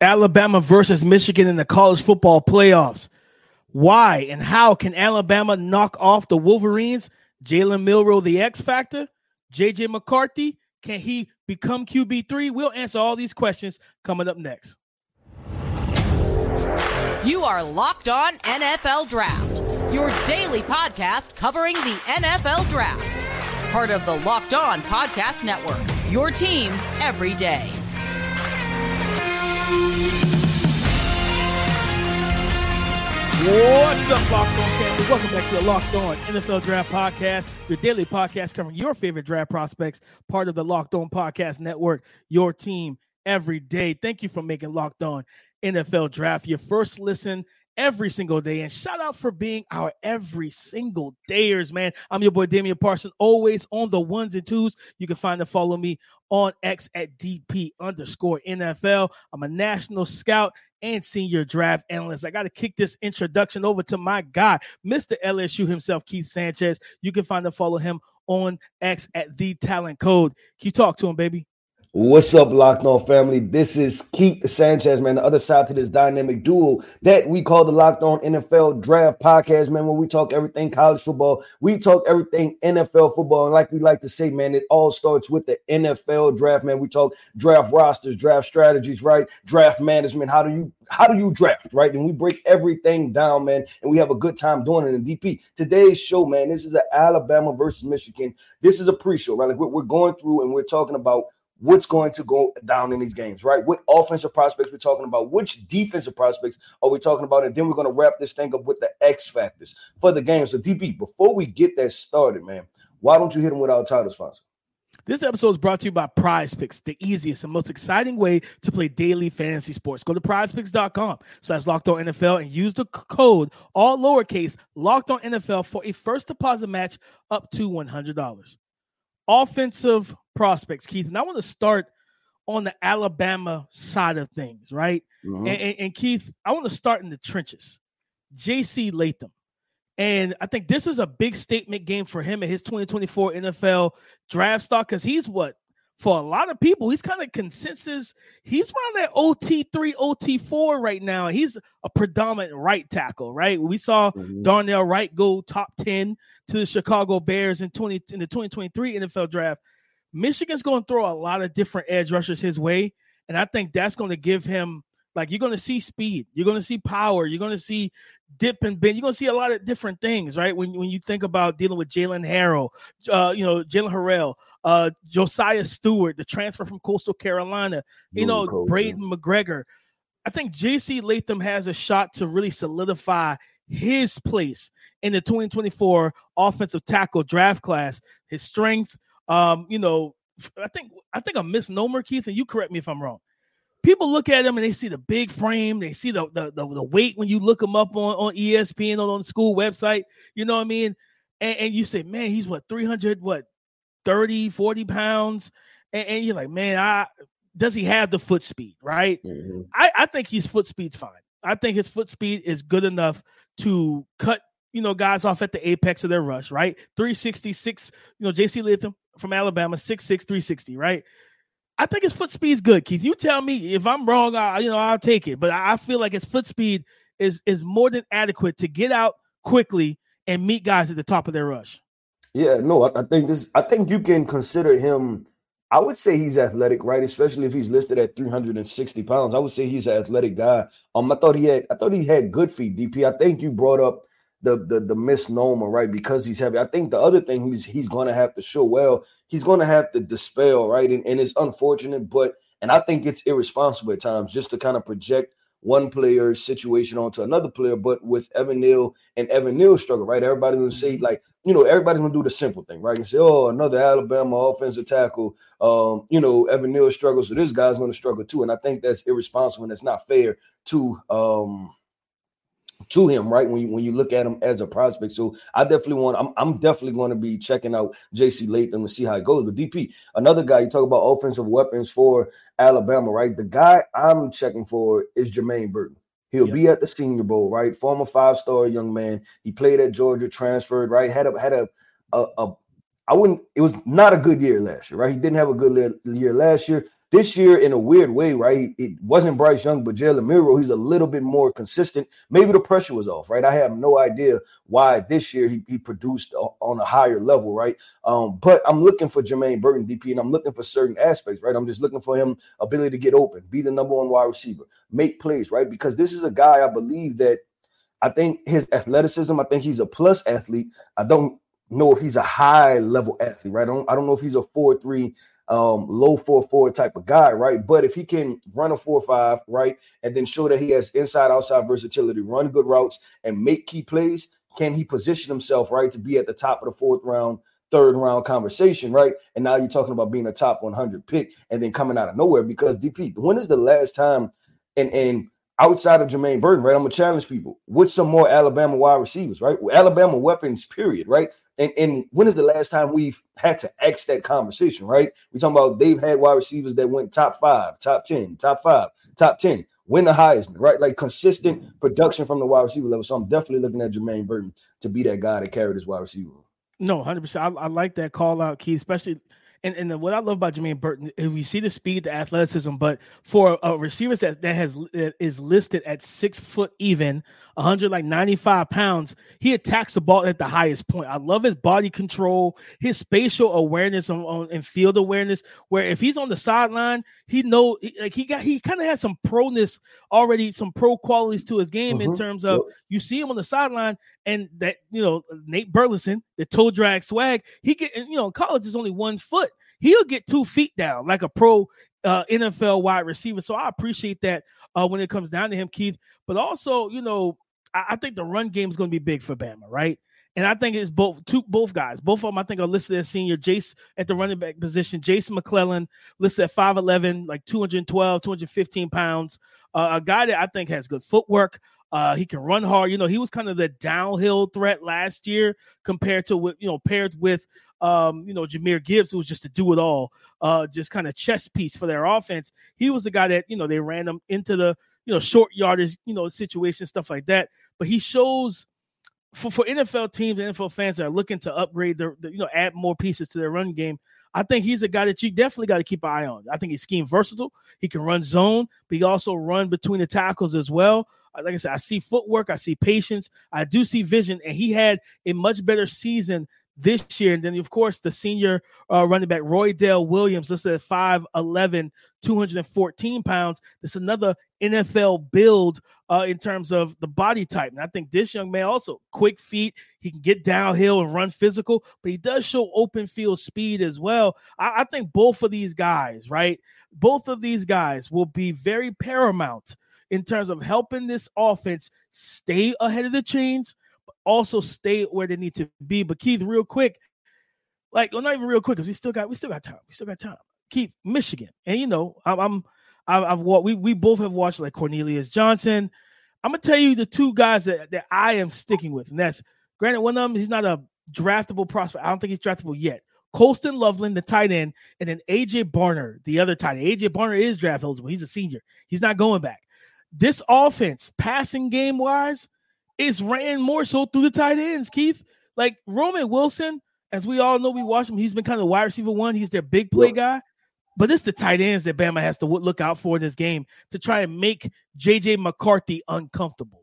Alabama versus Michigan in the college football playoffs. Why and how can Alabama knock off the Wolverines? Jalen Milroe, the X Factor? JJ McCarthy, can he become QB3? We'll answer all these questions coming up next. You are Locked On NFL Draft, your daily podcast covering the NFL Draft. Part of the Locked On Podcast Network, your team every day. What's up, Locked On family? Welcome back to the Locked On NFL Draft Podcast, your daily podcast covering your favorite draft prospects, part of the Locked On Podcast Network, your team every day. Thank you for making Locked On NFL Draft your first listen every single day. And shout out for being our every single dayers, man. I'm your boy Damian Parson, always on the ones and twos. You can find and follow me on X at DP underscore NFL. I'm a national scout and senior draft analyst. I got to kick this introduction over to my guy, Mr. LSU himself, Keith Sanchez. You can find and follow him on X at the talent code. You talk to him, baby? What's up, Locked On family? This is Keith Sanchez, man. The other side to this dynamic duel that we call the Locked On NFL Draft Podcast, man. When we talk everything college football, we talk everything NFL football, and like we like to say, man, it all starts with the NFL draft, man. We talk draft rosters, draft strategies, right? Draft management. How do you how do you draft, right? And we break everything down, man, and we have a good time doing it in DP. Today's show, man, this is an Alabama versus Michigan. This is a pre-show, right? Like we're, we're going through and we're talking about what's going to go down in these games, right? What offensive prospects we're talking about, which defensive prospects are we talking about, and then we're going to wrap this thing up with the X factors for the game. So, DP, before we get that started, man, why don't you hit them with our title sponsor? This episode is brought to you by PrizePicks, the easiest and most exciting way to play daily fantasy sports. Go to prizepicks.com slash locked on NFL and use the code all lowercase locked on NFL for a first deposit match up to $100 offensive prospects, Keith. And I want to start on the Alabama side of things, right? Mm-hmm. And, and, and, Keith, I want to start in the trenches. JC Latham. And I think this is a big statement game for him in his 2024 NFL draft stock because he's what for a lot of people, he's kind of consensus. He's around that OT3, OT4 right now. He's a predominant right tackle, right? We saw mm-hmm. Darnell Wright go top 10 to the Chicago Bears in 20 in the 2023 NFL draft. Michigan's going to throw a lot of different edge rushers his way, and I think that's going to give him like you're going to see speed, you're going to see power, you're going to see dip and bend. You're going to see a lot of different things, right? When when you think about dealing with Jaylen Harrell, uh, you know Jaylen Harrell, uh, Josaiah Stewart, the transfer from Coastal Carolina, you know Braiden McGregor. I think JC Latham has a shot to really solidify his place in the 2024 offensive tackle draft class. His strength, um, you know, I think I think a misnomer, Keith, and you correct me if I'm wrong people look at him and they see the big frame, they see the the, the, the weight when you look him up on, on ESPN or on the school website, you know what I mean? And, and you say, man, he's what 300, what 30, 40 pounds. And, and, you're like, man, I does he have the foot speed, right? Mm-hmm. I, I think his foot speed's fine. I think his foot speed is good enough to cut, you know, guys off at the apex of their rush, right? 366, you know, JC Latham from Alabama, 6'6, 360, right? I think his foot speed is good, Keith. You tell me if I'm wrong. I, you know, I'll take it. But I feel like his foot speed is is more than adequate to get out quickly and meet guys at the top of their rush. Yeah, no, I, I think this. I think you can consider him. I would say he's athletic, right? Especially if he's listed at 360 pounds. I would say he's an athletic guy. Um, I thought he had. I thought he had good feet. DP. I think you brought up the the the misnomer, right? Because he's heavy. I think the other thing he's he's going to have to show well, he's going to have to dispel, right? And, and it's unfortunate, but and I think it's irresponsible at times just to kind of project one player's situation onto another player. But with Evan Neal and Evan Neal struggle, right? Everybody's gonna say like, you know, everybody's gonna do the simple thing, right? And say, oh, another Alabama offensive tackle. Um, you know, Evan Neal struggles, so this guy's gonna struggle too. And I think that's irresponsible and it's not fair to um to him, right? When you when you look at him as a prospect. So I definitely want I'm I'm definitely going to be checking out JC Latham and see how it goes. But DP, another guy you talk about offensive weapons for Alabama, right? The guy I'm checking for is Jermaine Burton. He'll yep. be at the Senior Bowl, right? Former five-star young man. He played at Georgia, transferred, right? Had a had a a, a I wouldn't. It was not a good year last year, right? He didn't have a good year last year. This year, in a weird way, right? It wasn't Bryce Young, but Jalen Milroe. He's a little bit more consistent. Maybe the pressure was off, right? I have no idea why this year he, he produced on a higher level, right? Um, but I'm looking for Jermaine Burton, DP, and I'm looking for certain aspects, right? I'm just looking for him ability to get open, be the number one wide receiver, make plays, right? Because this is a guy I believe that I think his athleticism, I think he's a plus athlete. I don't know if he's a high level athlete, right? I don't, I don't know if he's a 4 3, um, low 4 4 type of guy, right? But if he can run a 4 5, right, and then show that he has inside outside versatility, run good routes, and make key plays, can he position himself, right, to be at the top of the fourth round? Third round conversation, right? And now you're talking about being a top 100 pick and then coming out of nowhere because DP, when is the last time and and outside of Jermaine Burton, right? I'm gonna challenge people with some more Alabama wide receivers, right? Alabama weapons, period, right? And, and when is the last time we've had to ask that conversation, right? We're talking about they've had wide receivers that went top five, top 10, top five, top 10, win the Heisman, right? Like consistent production from the wide receiver level. So I'm definitely looking at Jermaine Burton to be that guy that carried his wide receiver. No, 100%. I, I like that call out, Keith, especially and, and what I love about Jermaine Burton is we see the speed, the athleticism, but for a receiver that, that has that is listed at six foot even, 100 like 95 pounds, he attacks the ball at the highest point. I love his body control, his spatial awareness on, on and field awareness. Where if he's on the sideline, he know like he got he kind of had some proness already, some pro qualities to his game mm-hmm. in terms of you see him on the sideline and that you know Nate Burleson, the toe drag swag, he get you know college is only one foot. He'll get two feet down like a pro uh, NFL wide receiver. So I appreciate that uh, when it comes down to him, Keith. But also, you know, I, I think the run game is going to be big for Bama, right? And I think it's both two both guys. Both of them I think are listed as senior. Jase at the running back position. Jason McClellan listed at 5'11, like 212, 215 pounds. Uh, a guy that I think has good footwork. Uh, he can run hard. You know, he was kind of the downhill threat last year compared to what you know paired with um, you know Jahmyr Gibbs, who was just a do it all, uh, just kind of chess piece for their offense. He was the guy that you know they ran him into the you know short yardage you know situation stuff like that. But he shows for, for NFL teams and NFL fans that are looking to upgrade their, you know add more pieces to their run game. I think he's a guy that you definitely got to keep an eye on. I think he's scheme versatile. He can run zone, but he also run between the tackles as well like I said, I see footwork, I see patience, I do see vision, and he had a much better season this year. And then, of course, the senior uh, running back, Roydell Williams, listed at 5'11, 214 pounds. That's another NFL build uh, in terms of the body type. And I think this young man also quick feet. He can get downhill and run physical, but he does show open field speed as well. I, I think both of these guys, right? Both of these guys will be very paramount in terms of helping this offense stay ahead of the chains, but also stay where they need to be. But Keith, real quick, like well, not even real quick, because we still got we still got time. We still got time. Keith, Michigan, and you know, I'm, I'm I've, I've we we both have watched like Cornelius Johnson. I'm gonna tell you the two guys that, that I am sticking with, and that's granted one of them he's not a draftable prospect. I don't think he's draftable yet. Colston Loveland, the tight end, and then AJ Barner, the other tight end. AJ Barner is draft eligible. He's a senior. He's not going back this offense, passing game wise, is ran more so through the tight ends, Keith. Like Roman Wilson, as we all know, we watch him. He's been kind of wide receiver one. He's their big play guy. But it's the tight ends that Bama has to look out for in this game to try and make JJ McCarthy uncomfortable.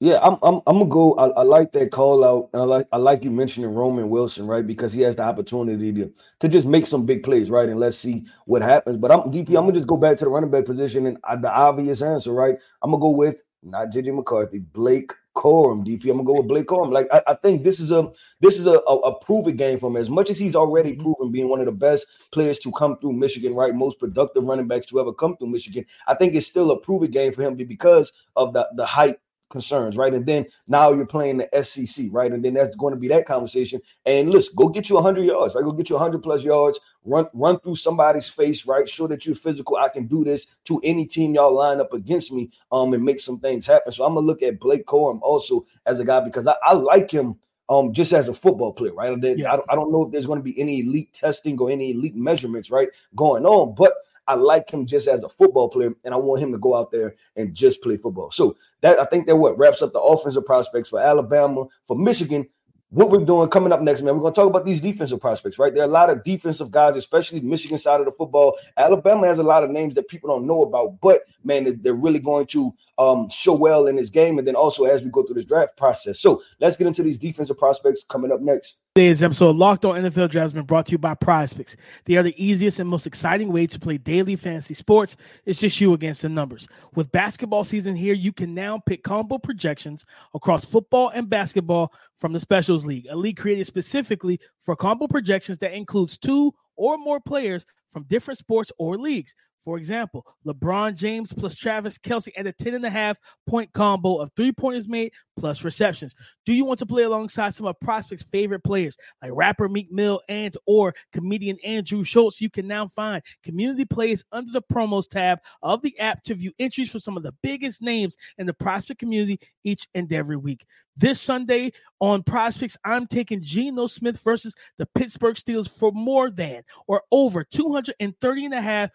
Yeah, I'm I'm I'm gonna go. I, I, like that call out, and I like I like you mentioning Roman Wilson, right? Because he has the opportunity to to just make some big plays, right? And let's see what happens. But I'm DP. I'm gonna just go back to the running back position, and uh, the obvious answer, right? I'm gonna go with not JJ McCarthy, Blake Corum. DP. I'm gonna go with Blake Corum. Like I, I think this is a this is a, a, a game for him. As much as he's already proven being one of the best players to come through Michigan, right? Most productive running backs to ever come through Michigan. I think it's still a proven game for him because of the the height concerns, right? And then now you're playing the SEC, right? And then that's going to be that conversation. And listen, go get you 100 yards, right? Go get you 100 plus yards, run run through somebody's face, right? Show that you're physical. I can do this to any team y'all line up against me, um, and make some things happen. So I'm gonna look at Blake Corum also as a guy because I, I like him. Um, just as a football player, right? Yeah. I, don't, I don't know if there's going to be any elite testing or any elite measurements, right, going on. But I like him just as a football player, and I want him to go out there and just play football. So that I think that what wraps up the offensive prospects for Alabama, for Michigan. what we're doing coming up next, man. We're going to talk about these defensive prospects, right? There are a lot of defensive guys, especially Michigan side of the football. Alabama has a lot of names that people don't know about, but man, they're really going to um, show well in this game. And then also as we go through this draft process. So let's get into these defensive prospects coming up next. Today's episode of Locked On NFL Draft has been brought to you by Picks. They are the easiest and most exciting way to play daily fantasy sports. It's just you against the numbers. With basketball season here, you can now pick combo projections across football and basketball from the Specials League, a league created specifically for combo projections that includes two or more players from different sports or leagues. For example, LeBron James plus Travis Kelce at a 10 and a half point combo of three pointers made plus receptions. Do you want to play alongside some of PrizePicks' favorite players like rapper Meek Mill and or comedian Andrew Schulz? You can now find community plays under the promos tab of the app to view entries from some of the biggest names in the PrizePicks community each and every week. This Sunday on PrizePicks, I'm taking Geno Smith versus the Pittsburgh Steelers for more than or over 230 and a half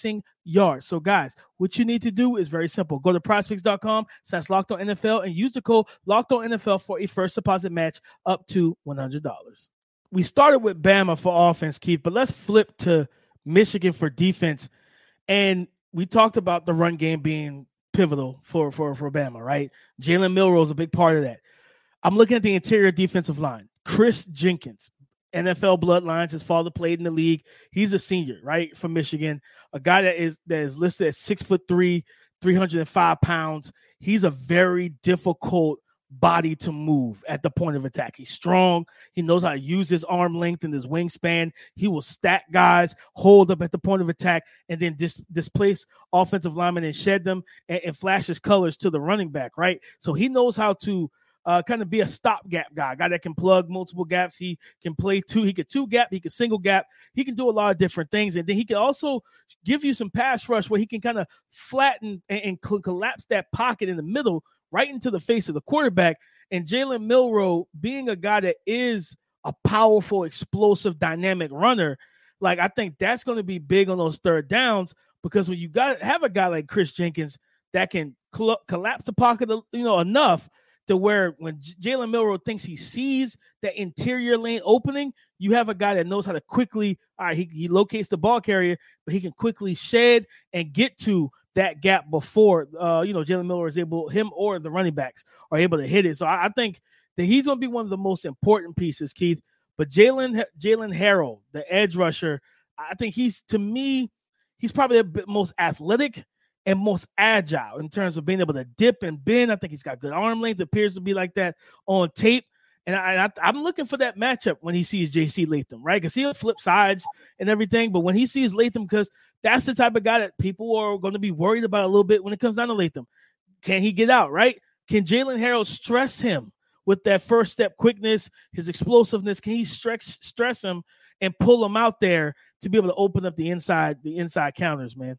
passing yards. So, guys, what you need to do is very simple. Go to prizepicks.com slash locked on NFL and use the code locked on NFL for a first deposit match up to $100. We started with Bama for offense, Keith, but let's flip to Michigan for defense. And we talked about the run game being pivotal for for for Bama, right? Jalen Milroe is a big part of that. I'm looking at the interior defensive line. Chris Jenkins, NFL bloodlines. His father played in the league. He's a senior, right, from Michigan. A guy that is that is listed at six foot three, 305 pounds. He's a very difficult body to move at the point of attack. He's strong. He knows how to use his arm length and his wingspan. He will stack guys, hold up at the point of attack, and then dis- displace offensive linemen and shed them and, and flash his colors to the running back, right? So he knows how to uh, kind of be a stopgap guy, guy that can plug multiple gaps. He can play two. He can two gap. He can single gap. He can do a lot of different things, and then he can also give you some pass rush where he can kind of flatten and, and cl- collapse that pocket in the middle right into the face of the quarterback. And Jalen Milroe, being a guy that is a powerful, explosive, dynamic runner, like I think that's going to be big on those third downs because when you got have a guy like Chris Jenkins that can cl- collapse the pocket, you know, enough to where when Jalen Milroe thinks he sees that interior lane opening, you have a guy that knows how to quickly, all right, he, he locates the ball carrier, but he can quickly shed and get to that gap before uh, you know Jalen Milroe is able, him or the running backs are able to hit it. So I, I think that he's going to be one of the most important pieces, Keith. But Jaylen Jaylen Harrell, the edge rusher, I think he's to me, he's probably the most athletic and most agile in terms of being able to dip and bend. I think he's got good arm length. Appears to be like that on tape. And I, am looking for that matchup when he sees JC Latham, right? Because he'll flip sides and everything. But when he sees Latham, because that's the type of guy that people are going to be worried about a little bit when it comes down to Latham. Can he get out, right? Can Jaylen Harrell stress him with that first step quickness, his explosiveness? Can he stretch, stress him and pull him out there to be able to open up the inside, the inside counters, man?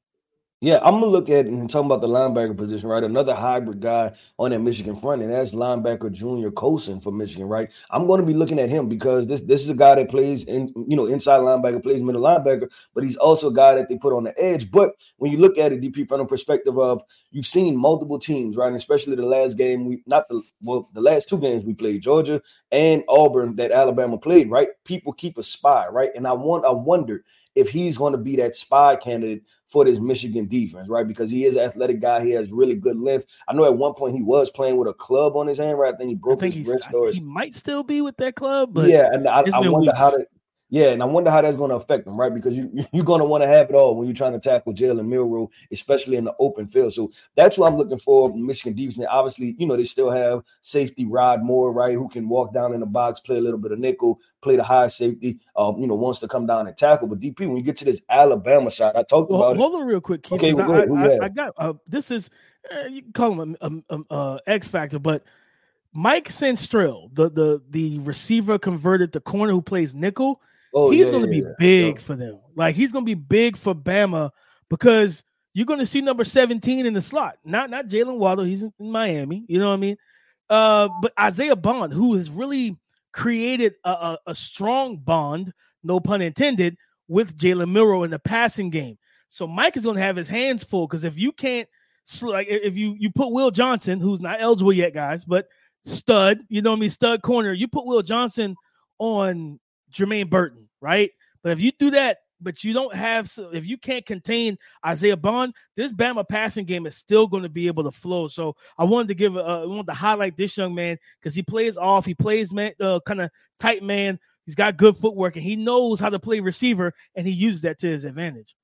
Yeah, I'm gonna look at and talking about the linebacker position, right? Another hybrid guy on that Michigan front, and that's linebacker Junior Colson for Michigan, right? I'm to be looking at him because this this is a guy that plays in you know inside linebacker, plays middle linebacker, but he's also a guy that they put on the edge. But when you look at it, DP from the perspective of you've seen multiple teams, right? And especially the last game, we not the well, the last two games we played, Georgia and Auburn that Alabama played, right? People keep a spy, right? And I want I wonder if he's going to be that spy candidate for this Michigan defense, right? Because he is an athletic guy. He has really good length. I know at one point he was playing with a club on his hand, right? I think he broke think his wrist. He might still be with that club, but yeah, and I, I wonder weeks. how to yeah, and I wonder how that's going to affect them, right? Because you you're going to want to have it all when you're trying to tackle Jalen Milroe, especially in the open field. So that's what I'm looking for. Michigan defense. Obviously, you know they still have safety Rod Moore, right, who can walk down in the box, play a little bit of nickel, play the high safety. Um, you know, wants to come down and tackle. But DP, when you get to this Alabama side, I talked well, about. Hold it. on, real quick, Keith. Okay, well, I, I, I, got uh, this is uh, you can call him a, a, a, a X factor, but. Mike Sainristil, the the the receiver converted the corner who plays nickel, Oh, he's yeah, going to yeah, be yeah. big for them. Like he's going to be big for Bama because you're going to see number 17 in the slot. Not not Jaylen Waddle. He's in, Miami. You know what I mean? Uh, but Isaiah Bond, who has really created a, a, a strong bond, no pun intended, with Jalen Milroe in the passing game. So Mike is going to have his hands full because if you can't, like, if you you put Will Johnson, who's not eligible yet, guys, but stud, you know what I mean, stud corner. You put Will Johnson on Jermaine Burton, right? But if you do that, but you don't have, if you can't contain Isaiah Bond, this Bama passing game is still going to be able to flow. So I wanted to give, uh, I wanted to highlight this young man because he plays off, he plays man, uh, kind of tight man. He's got good footwork and he knows how to play receiver, and he uses that to his advantage.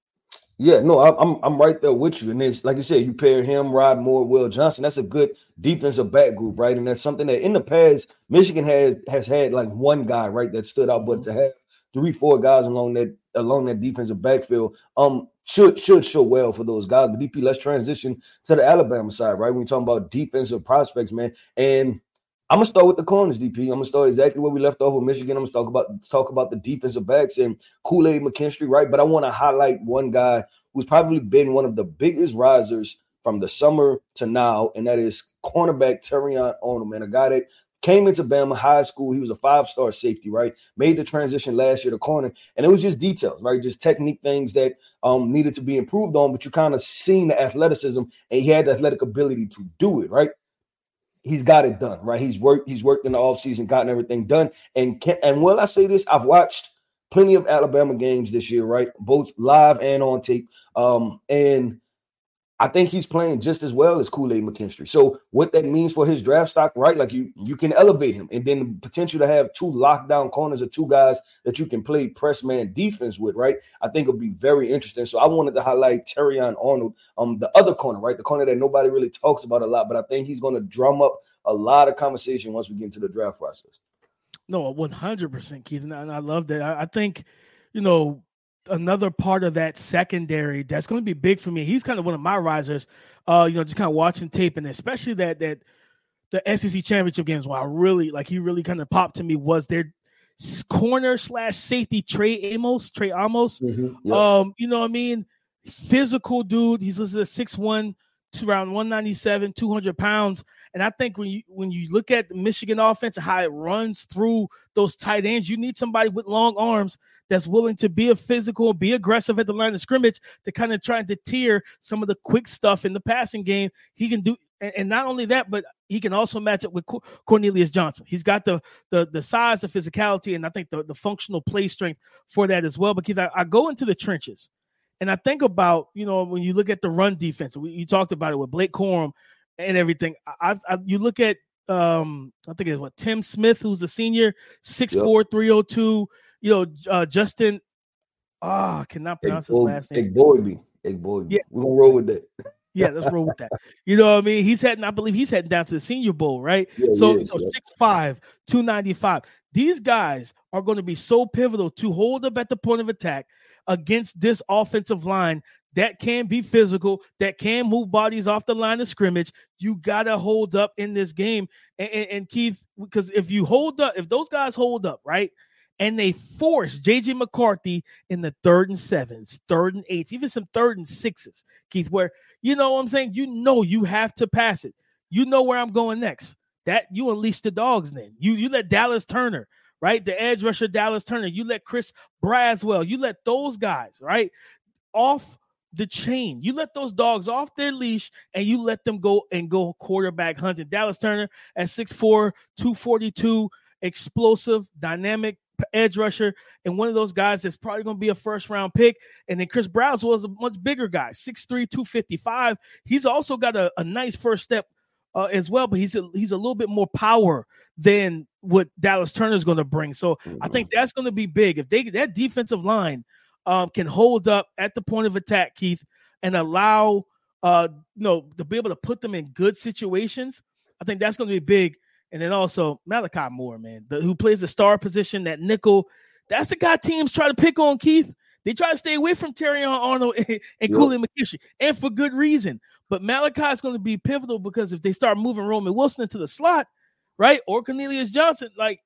Yeah, no, I'm I'm right there with you. And it's like you said, you pair him, Rod Moore, Will Johnson. That's a good defensive back group, right? And that's something that in the past Michigan has has had like one guy, right, that stood out, but to have three, four guys along that along that defensive backfield, um, should should show well for those guys. But DP, let's transition to the Alabama side, right? When we talking about defensive prospects, man, and I'm gonna start with the corners, DP. I'm gonna start exactly where we left off with Michigan. I'm gonna talk about talk about the defensive backs and Kool Aid McKinstry, right? But I want to highlight one guy who's probably been one of the biggest risers from the summer to now, and that is cornerback Terrion Arnold, man, a guy that came into Bama high school. He was a five star safety, right? Made the transition last year to corner, and it was just details, right? Just technique things that um needed to be improved on, but you kind of seen the athleticism, and he had the athletic ability to do it, right? He's got it done, right? He's worked, he's worked in the offseason, gotten everything done. And can, and while I say this, I've watched plenty of Alabama games this year, right? Both live and on tape. Um, and I think he's playing just as well as Kool Aid McKinstry. So what that means for his draft stock, right? Like you, you can elevate him, and then the potential to have two lockdown corners or two guys that you can play press man defense with, right? I think it'll be very interesting. So I wanted to highlight Terrion Arnold, um, the other corner, right? The corner that nobody really talks about a lot, but I think he's going to drum up a lot of conversation once we get into the draft process. No, one hundred percent, Keith, and I love that. I, I think, you know, another part of that secondary that's going to be big for me. He's kind of one of my risers. Uh, you know, just kind of watching tape and especially that that the SEC championship games where I really like he really kind of popped to me was their corner slash safety Trey Amos, Trey Amos. Mm-hmm. Um, you know what I mean? Physical dude. He's listed at six one around 197, 200 pounds. And I think when you when you look at the Michigan offense and how it runs through those tight ends, you need somebody with long arms that's willing to be a physical, be aggressive at the line of scrimmage to kind of try to deter some of the quick stuff in the passing game. He can do, and, and not only that, but he can also match up with Cornelius Johnson. He's got the the the size, the physicality, and I think the, the functional play strength for that as well. But Keith, I, I go into the trenches and I think about, you know, when you look at the run defense, we, you talked about it with Blake Corum and everything. I, I you look at, um, I think it's what Tim Smith, who's the senior, six four three zero two. You know, uh, Justin, ah, oh, cannot pronounce his last name. Egboibi. Egboibi. Yeah. We're going to roll with that. yeah, let's roll with that. You know what I mean? He's heading, I believe he's heading down to the senior bowl, right? Yeah, so, is, you know, yeah. 6'5, 295. These guys are going to be so pivotal to hold up at the point of attack against this offensive line that can be physical, that can move bodies off the line of scrimmage. You got to hold up in this game. And, and, and Keith, because if you hold up, if those guys hold up, right, and they force JJ McCarthy in the third and sevens, third and eights, even some third and sixes, Keith, where you know what I'm saying? You know you have to pass it. You know where I'm going next. That you unleash the dogs then. You you let Dallas Turner right? The edge rusher Dallas Turner, you let Chris Braswell, you let those guys, right? Off the chain. You let those dogs off their leash and you let them go and go quarterback hunting. Dallas Turner at 6'4, 242, explosive, dynamic edge rusher, and one of those guys that's probably going to be a first round pick. And then Chris Braswell is a much bigger guy, 6'3, 255. He's also got a, a nice first step uh, as well, but he's a, he's a little bit more power than what Dallas Turner is going to bring. So mm-hmm. I think that's going to be big if they that defensive line um, can hold up at the point of attack, Keith, and allow uh, you know to be able to put them in good situations. I think that's going to be big. And then also Malachi Moore, man, the, who plays the star position, that nickel. That's the guy teams try to pick on, Keith. They try to stay away from Terrion Arnold and, and yep. McKinstry, and for good reason. But Malachi is going to be pivotal because if they start moving Roman Wilson into the slot, right, or Cornelius Johnson, like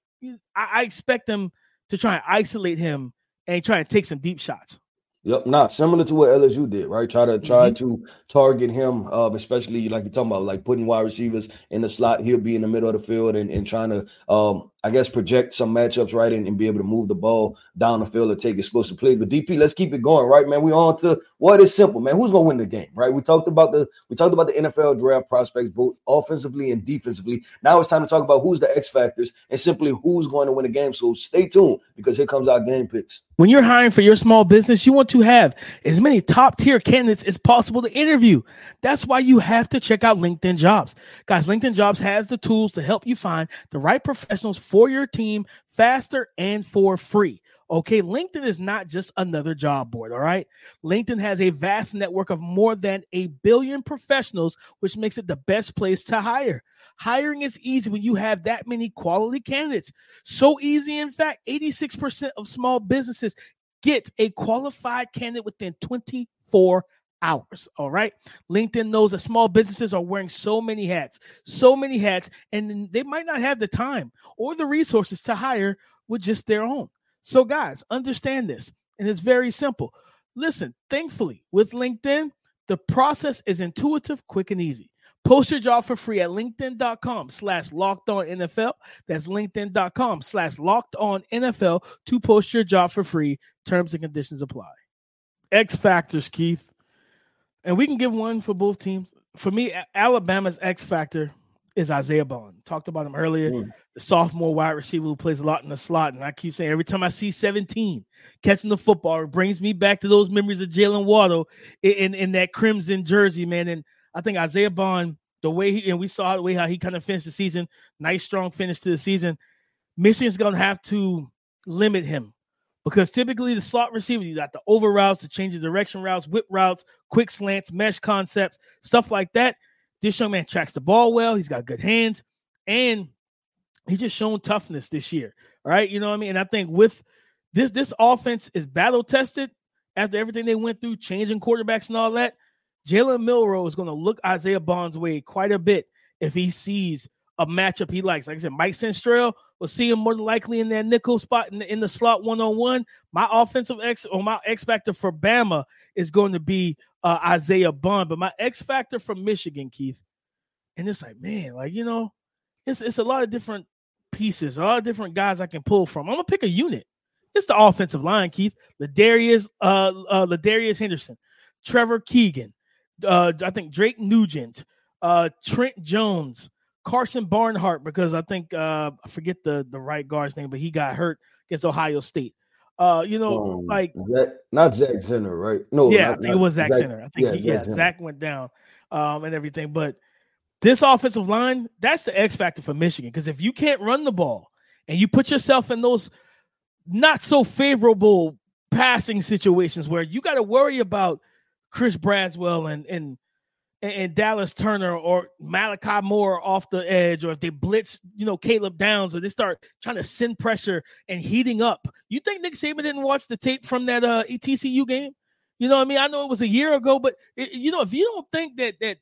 I, I expect them to try and isolate him and try and take some deep shots. Yep, not similar to what LSU did, right? Try to try mm-hmm. to target him, uh, especially like you're talking about, like putting wide receivers in the slot. He'll be in the middle of the field and, and trying to um, I guess project some matchups right and, and, be able to move the ball down the field and take explosive plays. But DP, let's keep it going, right, man. We on to what is simple, man. Who's gonna win the game, right? We talked about the we talked about the NFL draft prospects, both offensively and defensively. Now it's time to talk about who's the X factors and simply who's going to win the game. So stay tuned because here comes our game picks. When you're hiring for your small business, you want to have as many top tier candidates as possible to interview. That's why you have to check out LinkedIn Jobs. Guys, LinkedIn Jobs has the tools to help you find the right professionals for your team faster and for free. Okay, LinkedIn is not just another job board, all right? LinkedIn has a vast network of more than a billion professionals, which makes it the best place to hire. Hiring is easy when you have that many quality candidates. So easy, in fact, 86% of small businesses get a qualified candidate within 24 hours. All right. LinkedIn knows that small businesses are wearing so many hats, so many hats, and they might not have the time or the resources to hire with just their own. So, guys, understand this. And it's very simple. Listen, thankfully, with LinkedIn, the process is intuitive, quick, and easy. Post your job for free at LinkedIn.com slash locked on NFL. That's LinkedIn.com slash locked on NFL to post your job for free. Terms and conditions apply. X factors, Keith and we can give one for both teams. For me, Alabama's X factor is Isaiah Bond. Talked about him earlier, mm. the sophomore wide receiver who plays a lot in the slot. And I keep saying every time I see 17 catching the football, it brings me back to those memories of Jaylen Waddle in, in, in, that crimson jersey, man. And I think Isaiah Bond, the way he and we saw the way how he kind of finished the season, nice strong finish to the season. Michigan's gonna have to limit him because typically the slot receiver, you got the over routes, the change of direction routes, whip routes, quick slants, mesh concepts, stuff like that. This young man tracks the ball well. He's got good hands, and he's just shown toughness this year. Right, you know what I mean. And I think with this this offense is battle tested after everything they went through, changing quarterbacks and all that. Jalen Milroe is going to look Isaiah Bond's way quite a bit if he sees a matchup he likes. Like I said, Mike Sainristil will see him more than likely in that nickel spot in the, in the slot one on one. My offensive X or my X factor for Bama is going to be uh, Isaiah Bond, but my X factor from Michigan, Keith, and it's like, man, like you know, it's it's a lot of different pieces, a lot of different guys I can pull from. I'm gonna pick a unit. It's the offensive line, Keith. Ladarius, uh, uh, Ladarius Henderson, Trevor Keegan, uh, I think Drake Nugent, uh, Trent Jones. Karsen Barnhart because I think uh, I forget the the right guard's name, but he got hurt against Ohio State. Uh, you know, um, like Zach, not Zach Zinner, right? No, yeah, not, I think it was Zach, Zach Zenner. I think yeah, he, Zach, yeah, Zach went down um, and everything. But this offensive line, that's the X factor for Michigan. Because if you can't run the ball and you put yourself in those not so favorable passing situations where you got to worry about Chris Braswell and and and, and, Dallas Turner or Malachi Moore off the edge, or if they blitz, you know, Caleb Downs, or they start trying to send pressure and heating up. You think Nick Saban didn't watch the tape from that uh, TCU game? You know what I mean? I know it was a year ago, but it, you know, if you don't think that that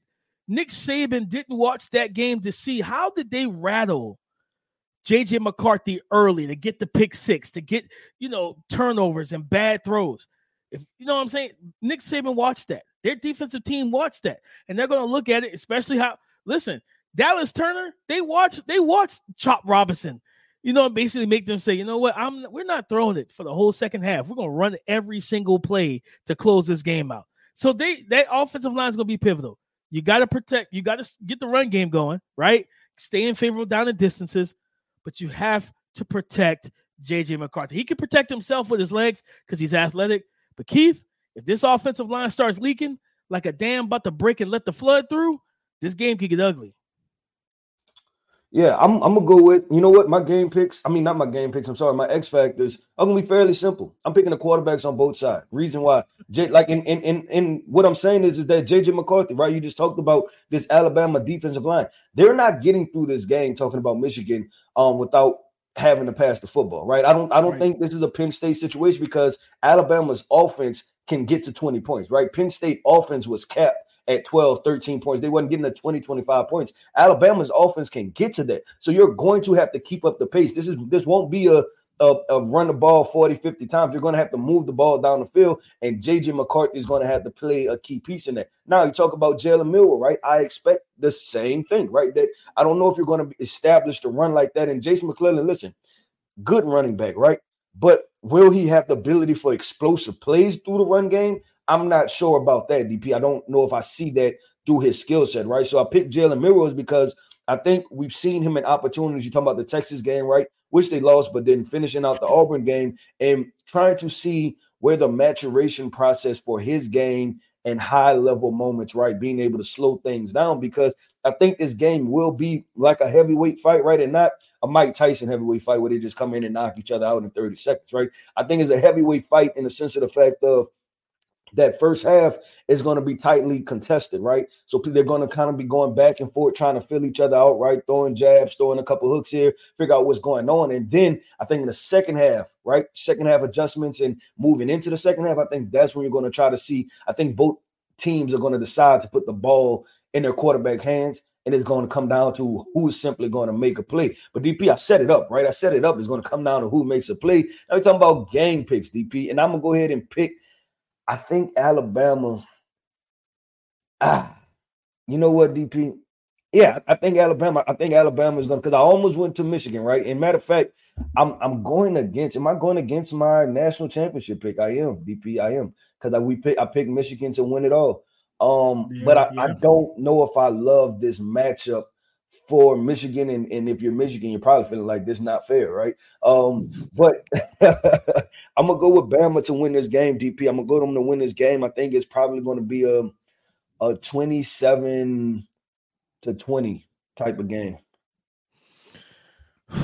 Nick Saban didn't watch that game to see how did they rattle JJ McCarthy early to get the pick six, to get, you know, turnovers and bad throws. If you know what I'm saying, Nick Saban watched that. Their defensive team watched that, and they're going to look at it, especially how. Listen, Dallas Turner, they watch, they watch Chop Robinson. You know, basically make them say, you know what, I'm we're not throwing it for the whole second half. We're going to run every single play to close this game out. So they that offensive line is going to be pivotal. You got to protect. You got to get the run game going, right? Stay in favorable down the distances, but you have to protect JJ McCarthy. He can protect himself with his legs because he's athletic. But Keith, if this offensive line starts leaking like a dam about to break and let the flood through, this game could get ugly. Yeah, I'm, I'm gonna go with you know what my game picks. I mean, not my game picks. I'm sorry, my X factors are gonna be fairly simple. I'm picking the quarterbacks on both sides. Reason why, J, like in in in, in what I'm saying is is that JJ McCarthy, right? You just talked about this Alabama defensive line. They're not getting through this game talking about Michigan um without having to pass the football, right? I don't I don't right. think this is a Penn State situation because Alabama's offense can get to 20 points, right? Penn State offense was capped at 12, 13 points. They wasn't getting to 20, 25 points. Alabama's offense can get to that. So you're going to have to keep up the pace. This is this won't be a of, of run the ball 40, 50 times. You're going to have to move the ball down the field, and JJ McCarthy is going to have to play a key piece in that. Now, you talk about Jalen Milroe, right? I expect the same thing, right? That I don't know if you're going to establish the run like that. And Jason McClellan, listen, good running back, right? But will he have the ability for explosive plays through the run game? I'm not sure about that, DP. I don't know if I see that through his skill set, right? So I picked Jalen Milroe because I think we've seen him in opportunities. You talk about the Texas game, right? Which they lost, but then finishing out the Auburn game and trying to see where the maturation process for his game and high level moments, right? Being able to slow things down because I think this game will be like a heavyweight fight, right? And not a Mike Tyson heavyweight fight where they just come in and knock each other out in 30 seconds, right? I think it's a heavyweight fight in the sense of the fact of that first half is going to be tightly contested, right? So they're going to kind of be going back and forth, trying to fill each other out, right? Throwing jabs, throwing a couple hooks here, figure out what's going on. And then I think in the second half, right? Second half adjustments and moving into the second half, I think that's when you're going to try to see. I think both teams are going to decide to put the ball in their quarterback hands. And it's going to come down to who's simply going to make a play. But DP, I set it up, right? I set it up. It's going to come down to who makes a play. Now we're talking about game picks, DP. And I'm going to go ahead and pick – I think Alabama. Ah, you know what, DP? Yeah, I think Alabama. I think Alabama is going to because I almost went to Michigan, right? And matter of fact, I'm I'm going against. Am I going against my national championship pick? I am DP. I am because I we pick I picked Michigan to win it all. Um, yeah, but I, yeah. I don't know if I love this matchup for Michigan, and, and if you're Michigan, you're probably feeling like this is not fair, right? Um, but I'm gonna go with Bama to win this game, DP. I'm gonna go to them to win this game. I think it's probably gonna be a a 27 to 20 type of game.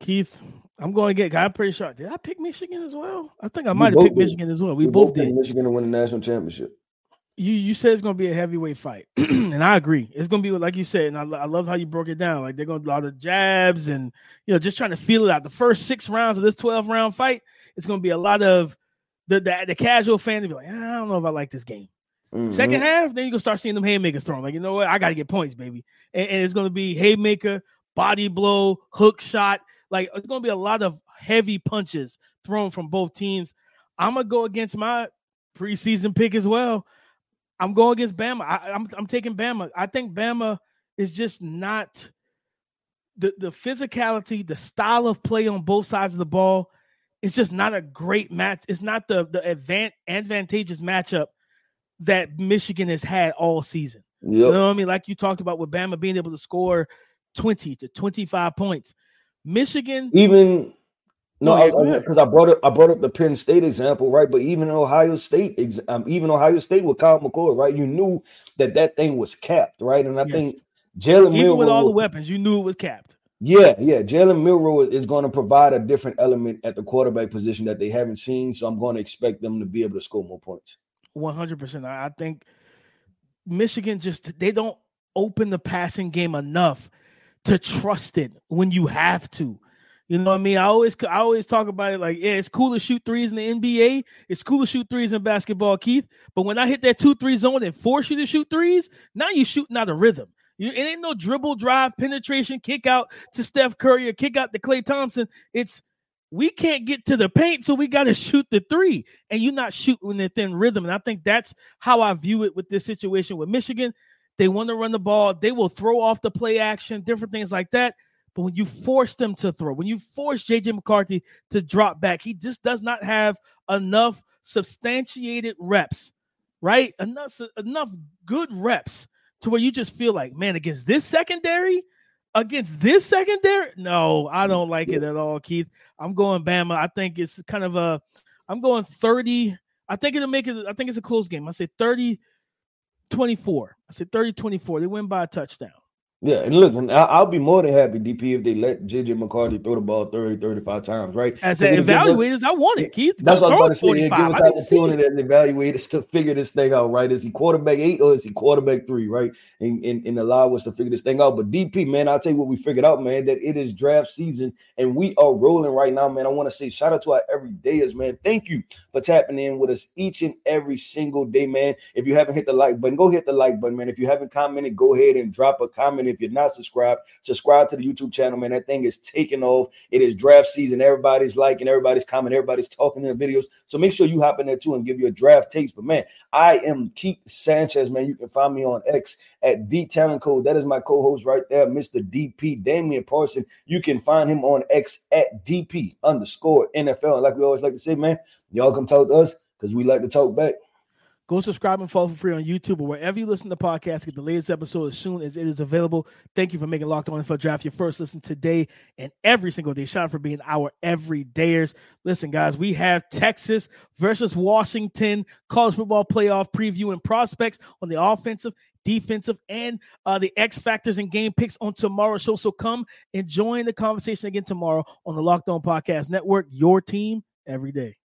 Keith, I'm going to get. I'm pretty sure. Did I pick Michigan as well? I think I might have picked did. Michigan as well. We, we both, both did. Michigan to win the national championship you you said it's gonna be a heavyweight fight, and I agree. It's gonna be like you said, and I, I love how you broke it down. Like they're gonna a lot of jabs and you know just trying to feel it out. The first six rounds of this twelve round fight, it's gonna be a lot of the the, the casual fan to be like, I don't know if I like this game. Mm-hmm. Second half, then you gonna start seeing them haymakers thrown. Like you know what, I got to get points, baby. And, and it's gonna be haymaker, body blow, hook shot. Like it's gonna be a lot of heavy punches thrown from both teams. I'm gonna go against my preseason pick as well. I'm going against Bama. I, am I'm, I'm taking Bama. I think Bama is just not the the physicality, the style of play on both sides of the ball. It's just not a great match. It's not the the advan- advantageous matchup that Michigan has had all season. Yep. You know what I mean? Like you talked about with Bama being able to score 20 to 25 points. Michigan even no, because I, I, brought up I brought up the Penn State example, right? But even Ohio State, um, even Ohio State with Kyle McCord, right? You knew that that thing was capped, right? And I yes. think Jalen even Milroe, with all the weapons, you knew it was capped. Yeah, yeah. Jalen Milroe is going to provide a different element at the quarterback position that they haven't seen, so I'm going to expect them to be able to score more points. One hundred percent. I think Michigan just they don't open the passing game enough to trust it when you have to. You know what I mean? I always I always talk about it like, yeah, it's cool to shoot threes in the NBA. It's cool to shoot threes in basketball, Keith. But when I hit that two three zone and force you to shoot threes, now you shooting out of rhythm. You, it ain't no dribble, drive, penetration, kick out to Steph Curry or kick out to Klay Thompson. It's we can't get to the paint, so we got to shoot the three, and you're not shooting within rhythm. And I think that's how I view it with this situation with Michigan. They want to run the ball. They will throw off the play action, different things like that. But when you force them to throw, when you force JJ McCarthy to drop back, he just does not have enough substantiated reps, right? Enough enough good reps to where you just feel like, man, against this secondary, against this secondary, no, I don't like it at all, Keith. I'm going Bama. I think it's kind of a I'm going 30. I think it'll make it, I think it's a close game. I say 30 24. I say 30 24. They win by a touchdown. Yeah, and look, and I'll be more than happy, DP, if they let JJ McCarthy throw the ball 30, 35 times, right? As an evaluators, I want it, Keith. That's what I was about to say. Give us opportunity as evaluators to figure this thing out, right? Is he quarterback eight or is he quarterback three, right? And, and, and allow us to figure this thing out. But DP, man, I'll tell you what we figured out, man, that it is draft season and we are rolling right now, man. I want to say shout out to our everydayers, man. Thank you for tapping in with us each and every single day, man. If you haven't hit the like button, go hit the like button, man. If you haven't commented, go ahead and drop a comment If you're not subscribed, subscribe to the YouTube channel, man. That thing is taking off. It is draft season. Everybody's liking, everybody's commenting, everybody's talking in the videos. So make sure you hop in there too and give you a draft taste. But man, I am Keith Sanchez, man. You can find me on X at D Talent Code. That is my co-host right there, Mr. DP Damian Parson. You can find him on X at DP underscore NFL. And like we always like to say, man, y'all come talk to us because we like to talk back. Go subscribe and follow for free on YouTube or wherever you listen to podcasts. Get the latest episode as soon as it is available. Thank you for making Locked On NFL Draft your first listen today and every single day. Shout out for being our everydayers. Listen, guys, we have Texas versus Washington college football playoff preview and prospects on the offensive, defensive, and uh, the X factors and game picks on tomorrow's show. So come and join the conversation again tomorrow on the Locked On Podcast Network. Your team every day.